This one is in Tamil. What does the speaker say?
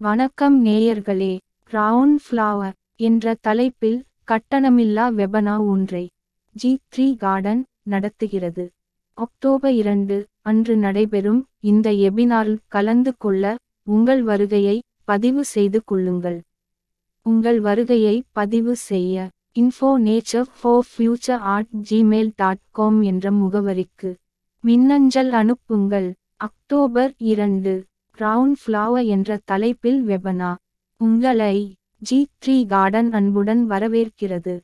வணக்கம் நேயர்களே ரவுன் ஃப்ளவர் என்ற தலைப்பில் கட்டணமில்லா வெபனா ஒன்றை ஜி த்ரீ கார்டன் நடத்துகிறது. அக்டோபர் இரண்டு அன்று நடைபெறும் இந்த எபினாரில் கலந்து கொள்ள உங்கள் வருகையை பதிவு செய்து கொள்ளுங்கள். உங்கள் வருகையை பதிவு செய்ய info nature for future at Gmail dot com என்ற முகவரிக்கு மின்னஞ்சல் அனுப்புங்கள். அக்டோபர் இரண்டு ரவுண்ட் ஃப்ளவர் என்ற தலைப்பில் வெபனா உங்களை ஜி த்ரீ கார்டன் அன்புடன் வரவேற்கிறது.